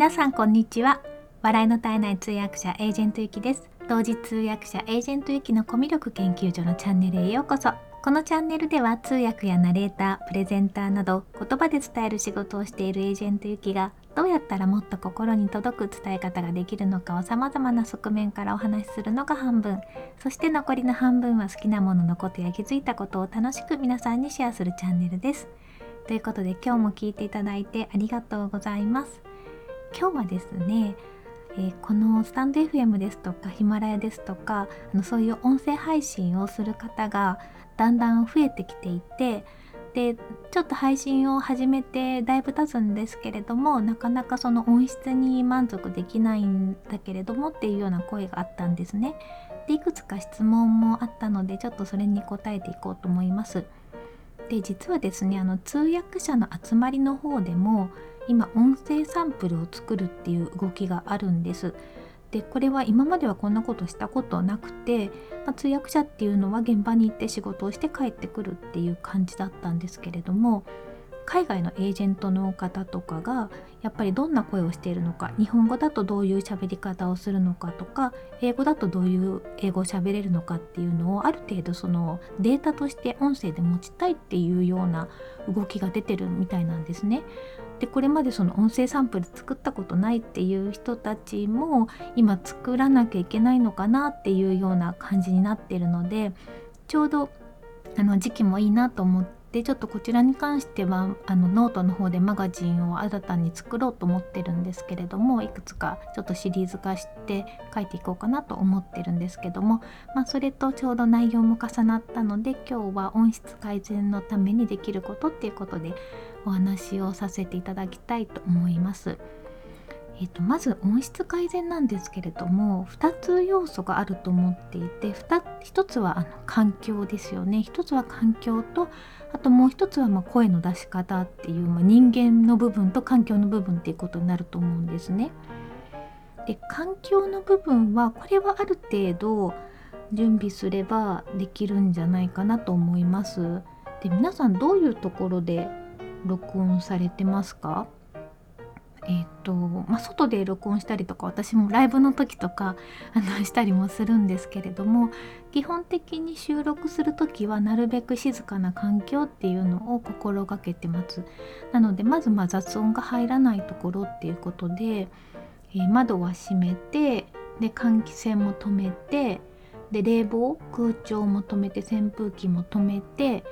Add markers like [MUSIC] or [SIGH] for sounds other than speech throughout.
皆さんこんにちは。笑いの絶えない通訳者エージェントゆきです。同時通訳者エージェントゆきのコミュ力研究所のチャンネルへようこそ。このチャンネルでは通訳やナレータープレゼンターなど言葉で伝える仕事をしているエージェントゆきがどうやったらもっと心に届く伝え方ができるのかを様々な側面からお話しするのが半分。そして残りの半分は好きなもののことや気づいたことを楽しく皆さんにシェアするチャンネルです。ということで今日も聞いていただいてありがとうございます。今日はですね、えー、このスタンド FM ですとかヒマラヤですとかあのそういう音声配信をする方がだんだん増えてきていてでちょっと配信を始めてだいぶ経つんですけれどもなかなかその音質に満足できないんだけれどもっていうような声があったんですね。でいくつか質問もあったのでちょっとそれに答えていこうと思います。で実はですねあの通訳者の集まりの方でも今音声サンプルを作るっていう動きがあるんです。でこれは今まではこんなことしたことなくて、まあ、通訳者っていうのは現場に行って仕事をして帰ってくるっていう感じだったんですけれども海外のエージェントの方とかがやっぱりどんな声をしているのか日本語だとどういう喋り方をするのかとか英語だとどういう英語を喋れるのかっていうのをある程度そのデータとして音声で持ちたいっていうような動きが出てるみたいなんですね。でこれまでその音声サンプル作ったことないっていう人たちも今作らなきゃいけないのかなっていうような感じになってるのでちょうどあの時期もいいなと思ってでちょっとこちらに関してはあのノートの方でマガジンを新たに作ろうと思ってるんですけれどもいくつかちょっとシリーズ化して書いていこうかなと思ってるんですけども、まあ、それとちょうど内容も重なったので今日は音質改善のためにできることっていうことでお話をさせていただきたいと思います。えーと、まず音質改善なんですけれども2つ要素があると思っていて 1, つはあの環境ですよね1つは環境とあともう1つはま声の出し方っていう、まあ、人間の部分と環境の部分っていうことになると思うんですね。で環境の部分はこれはある程度準備すればできるんじゃないかなと思います。で皆さんどういうところで録音されてますか？えーとまあ、外で録音したりとか私もライブの時とか [LAUGHS] あのしたりもするんですけれども基本的に収録する時はなるべく静かな環境っていうのを心がけてます。なのでまずま雑音が入らないところっていうことで、えー、窓は閉めてで換気扇も止めてで冷房空調も止めて扇風機も止めて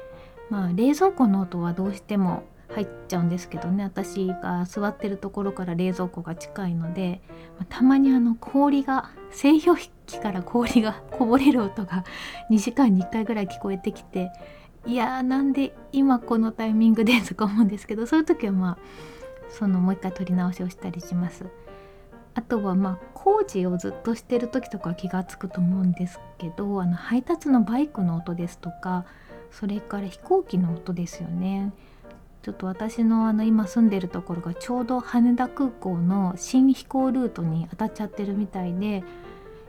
まあ冷蔵庫の音はどうしても入っちゃうんですけどね私が座ってるところから冷蔵庫が近いので、たまにあの氷が製氷機から氷がこぼれる音が [LAUGHS] 2時間に1回ぐらい聞こえてきていやーなんで今このタイミングでとか思うんですけどそういう時はまあそのもう一回撮り直しをしたりします。あとはまあ工事をずっとしてる時とか気が付くと思うんですけどあの配達のバイクの音ですとかそれから飛行機の音ですよねちょっと私のあの今住んでるところがちょうど羽田空港の新飛行ルートに当たっちゃってるみたいで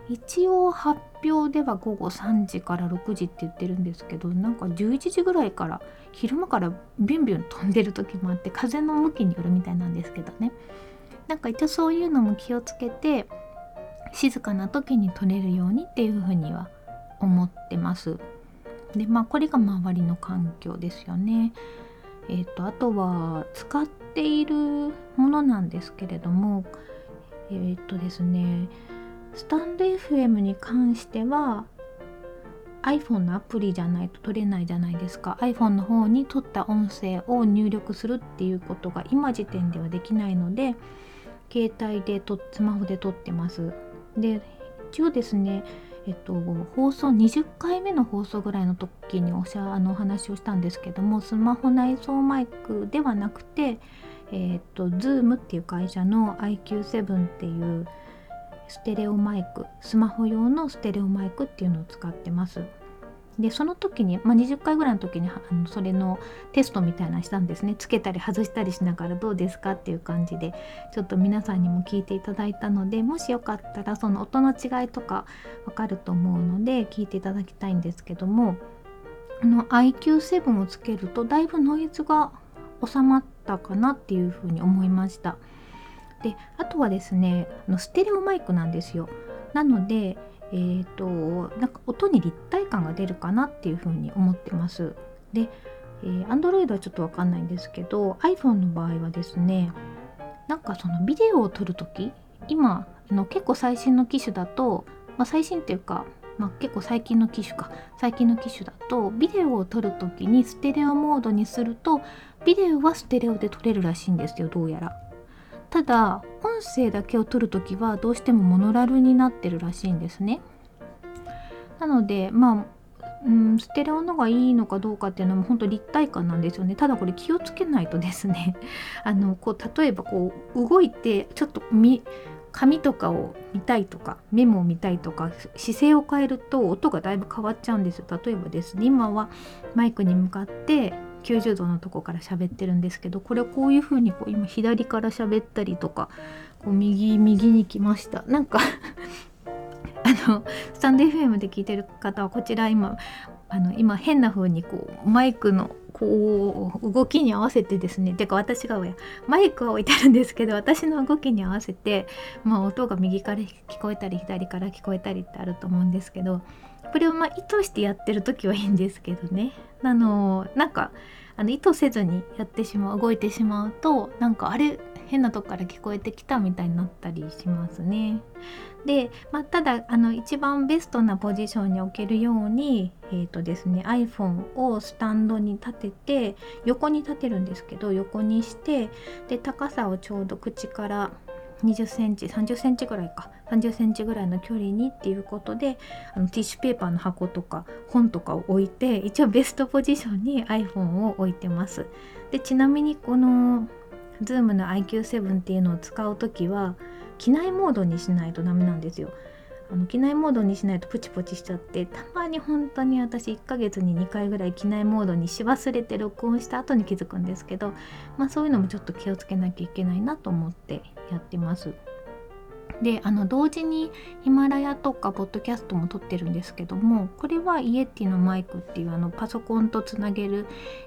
一応発表では午後3時から6時って言ってるんですけどなんか11時ぐらいから昼間からビュンビュン飛んでる時もあって風の向きによるみたいなんですけどねなんか一応そういうのも気をつけて静かな時に撮れるようにっていうふうには思ってます。でまあこれが周りの環境ですよね。えーと、あとは使っているものなんですけれどもえっ、ー、とですねスタンド FM に関しては iPhone のアプリじゃないと取れないじゃないですか。iPhone の方に撮った音声を入力するっていうことが今時点ではできないので携帯でとスマホで撮ってます。で一応ですねえっと、放送20回目の放送ぐらいの時におしゃあのお話をしたんですけどもスマホ内蔵マイクではなくて、えっと Zoom っていう会社の IQ7 っていうステレオマイクスマホ用のステレオマイクっていうのを使ってます。でその時に、まあ、20回ぐらいの時にあのそれのテストみたいなしたんですねつけたり外したりしながらどうですかっていう感じでちょっと皆さんにも聞いていただいたのでもしよかったらその音の違いとかわかると思うので聞いていただきたいんですけどもあの IQ7 をつけるとだいぶノイズが収まったかなっていうふうに思いました。であとはですねあのステレオマイクなんですよなのでえーと、なんか音に立体感が出るかなっていうふうに思ってますで、えー、Android はちょっとわかんないんですけど iPhone の場合はですねなんかそのビデオを撮る時今あの結構最新の機種だと、まあ、最新っていうか、まあ、結構最近の機種か最近の機種だとビデオを撮る時にステレオモードにするとビデオはステレオで撮れるらしいんですよどうやら。ただ音声だけを撮る時はどうしてもモノラルになってるらしいんですね。なのでまあうん、ステレオのがいいのかどうかっていうのも本当立体感なんですよね。ただこれ気をつけないとですね。[LAUGHS] あのこう例えばこう動いてちょっと紙とかを見たいとかメモを見たいとか姿勢を変えると音がだいぶ変わっちゃうんですよ。例えばですね今はマイクに向かって90度のとこから喋ってるんですけどこれこういう風にこう今左から喋ったりとかこう右右に来ました。なんか [LAUGHS] あのスタンド FM で聞いてる方はこちら今あの今変な風にこうマイクのこう動きに合わせてですねてか私がマイクは置いてあるんですけど私の動きに合わせて、まあ、音が右から聞こえたり左から聞こえたりってあると思うんですけどこれをま意図してやってる時はいいんですけどねあのなんかあの意図せずにやってしまう動いてしまうとなんかあれ変なとこから聞こえてきたみたいになったりしますね。で、まあ、ただあの一番ベストなポジションに置けるように、えーとですね、iPhone をスタンドに立てて横に立てるんですけど横にしてで高さをちょうど口から20センチ30センチぐらいか30センチぐらいの距離にっていうことであのティッシュペーパーの箱とか本とかを置いて一応ベストポジションに iPhone を置いてます。でちなみにこの Zoom の IQ7 っていうのを使う時は機内モードにしないとダメなんですよ。あの機内モードにしないとプチプチしちゃってたまに本当に私1ヶ月に2回ぐらい機内モードにし忘れて録音した後に気づくんですけど、まあ、そういうのもちょっと気をつけなきゃいけないなと思ってやってます。であの同時にヒマラヤとかポッドキャストも撮ってるんですけどもこれはイエティのマイクっていうあのパソコンとつなげる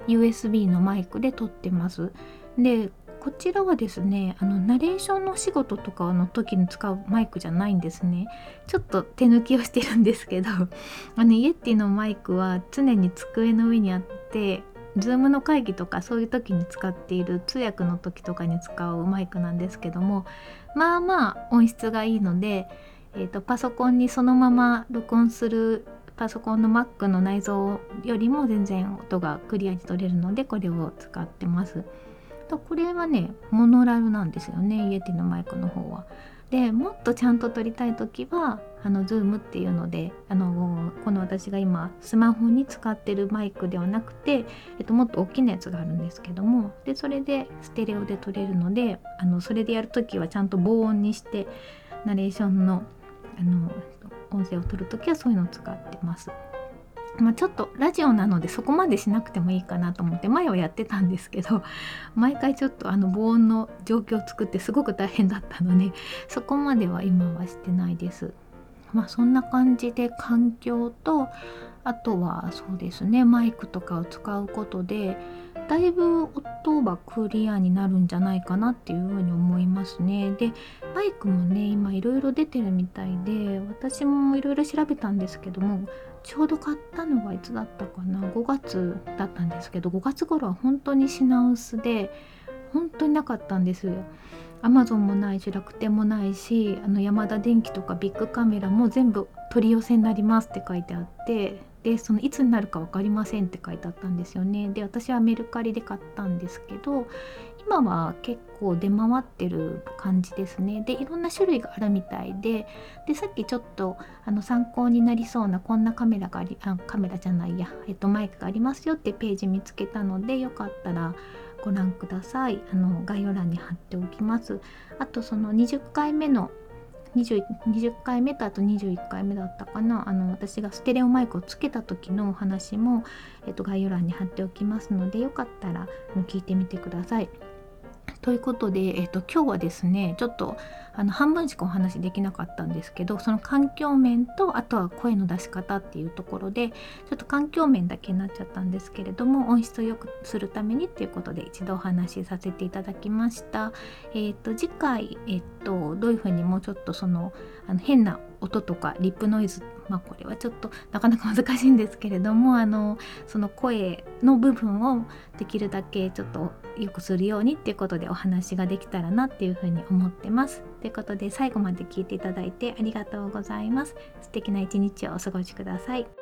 USB のマイクで撮ってます。でこちらはですねあのナレーションの仕事とかの時に使うマイクじゃないんですねちょっと手抜きをしてるんですけど [LAUGHS] あの Yeti のマイクは常に机の上にあって Zoom の会議とかそういう時に使っている通訳の時とかに使うマイクなんですけどもまあまあ音質がいいので、えーと、パソコンにそのまま録音するパソコンの Mac の内蔵よりも全然音がクリアに取れるのでこれを使ってます。とこれはねモノラルなんですよねイエティのマイクの方は。でもっとちゃんと撮りたい時はあの Zoom っていうのであのこの私が今スマホに使ってるマイクではなくて、えっと、もっと大きなやつがあるんですけどもでそれでステレオで撮れるのであのそれでやる時はちゃんと防音にしてナレーションのあの音声を取る時はそういうのを使ってます。まあ、ちょっとラジオなのでそこまでしなくてもいいかなと思って前はやってたんですけど [LAUGHS] 毎回ちょっとあの防音の状況を作ってすごく大変だったのでそこまでは今はしてないです。まあそんな感じで環境とあとはそうですねマイクとかを使うことでだいぶ音はクリアになるんじゃないかなっていうふうに思いますね。でマイクもね今いろいろ出てるみたいで私もいろいろ調べたんですけどもちょうど買ったのがいつだったかな5月だったんですけど5月頃は本当に品薄で本当になかったんですよ。アマゾンもないし楽天もないしあのヤダ電機とかビッグカメラも全部取り寄せになりますって書いてあってでそのいつになるか分かりませんって書いてあったんですよね。で私はメルカリで買ったんですけど今は結構出回ってる感じですね。でいろんな種類があるみたいででさっきちょっとあの参考になりそうなこんなカメラがありあカメラじゃないや、えっと、マイクがありますよってページ見つけたのでよかったらご覧ください。あの概要欄に貼っておきます。あとその20回目の 20, 20回目とあと21回目だったかな。あの私がステレオマイクをつけた時のお話も、えっと、概要欄に貼っておきますのでよかったら聞いてみてください。ということで、えっと、今日はですねちょっとあの半分しかお話できなかったんですけどその環境面とあとは声の出し方っていうところでちょっと環境面だけになっちゃったんですけれども音質を良くするためにっていうことで一度お話しさせていただきました。えっと次回、えっと、どういうふうにもうちょっとそのあの変な音とかリップノイズまあこれはちょっとなかなか難しいんですけれども [LAUGHS] あのその声の部分をできるだけちょっと良くするようにっていうことでお話ができたらなっていうふうに思ってます。ということで最後まで聞いていただいてありがとうございます。素敵な一日をお過ごしください。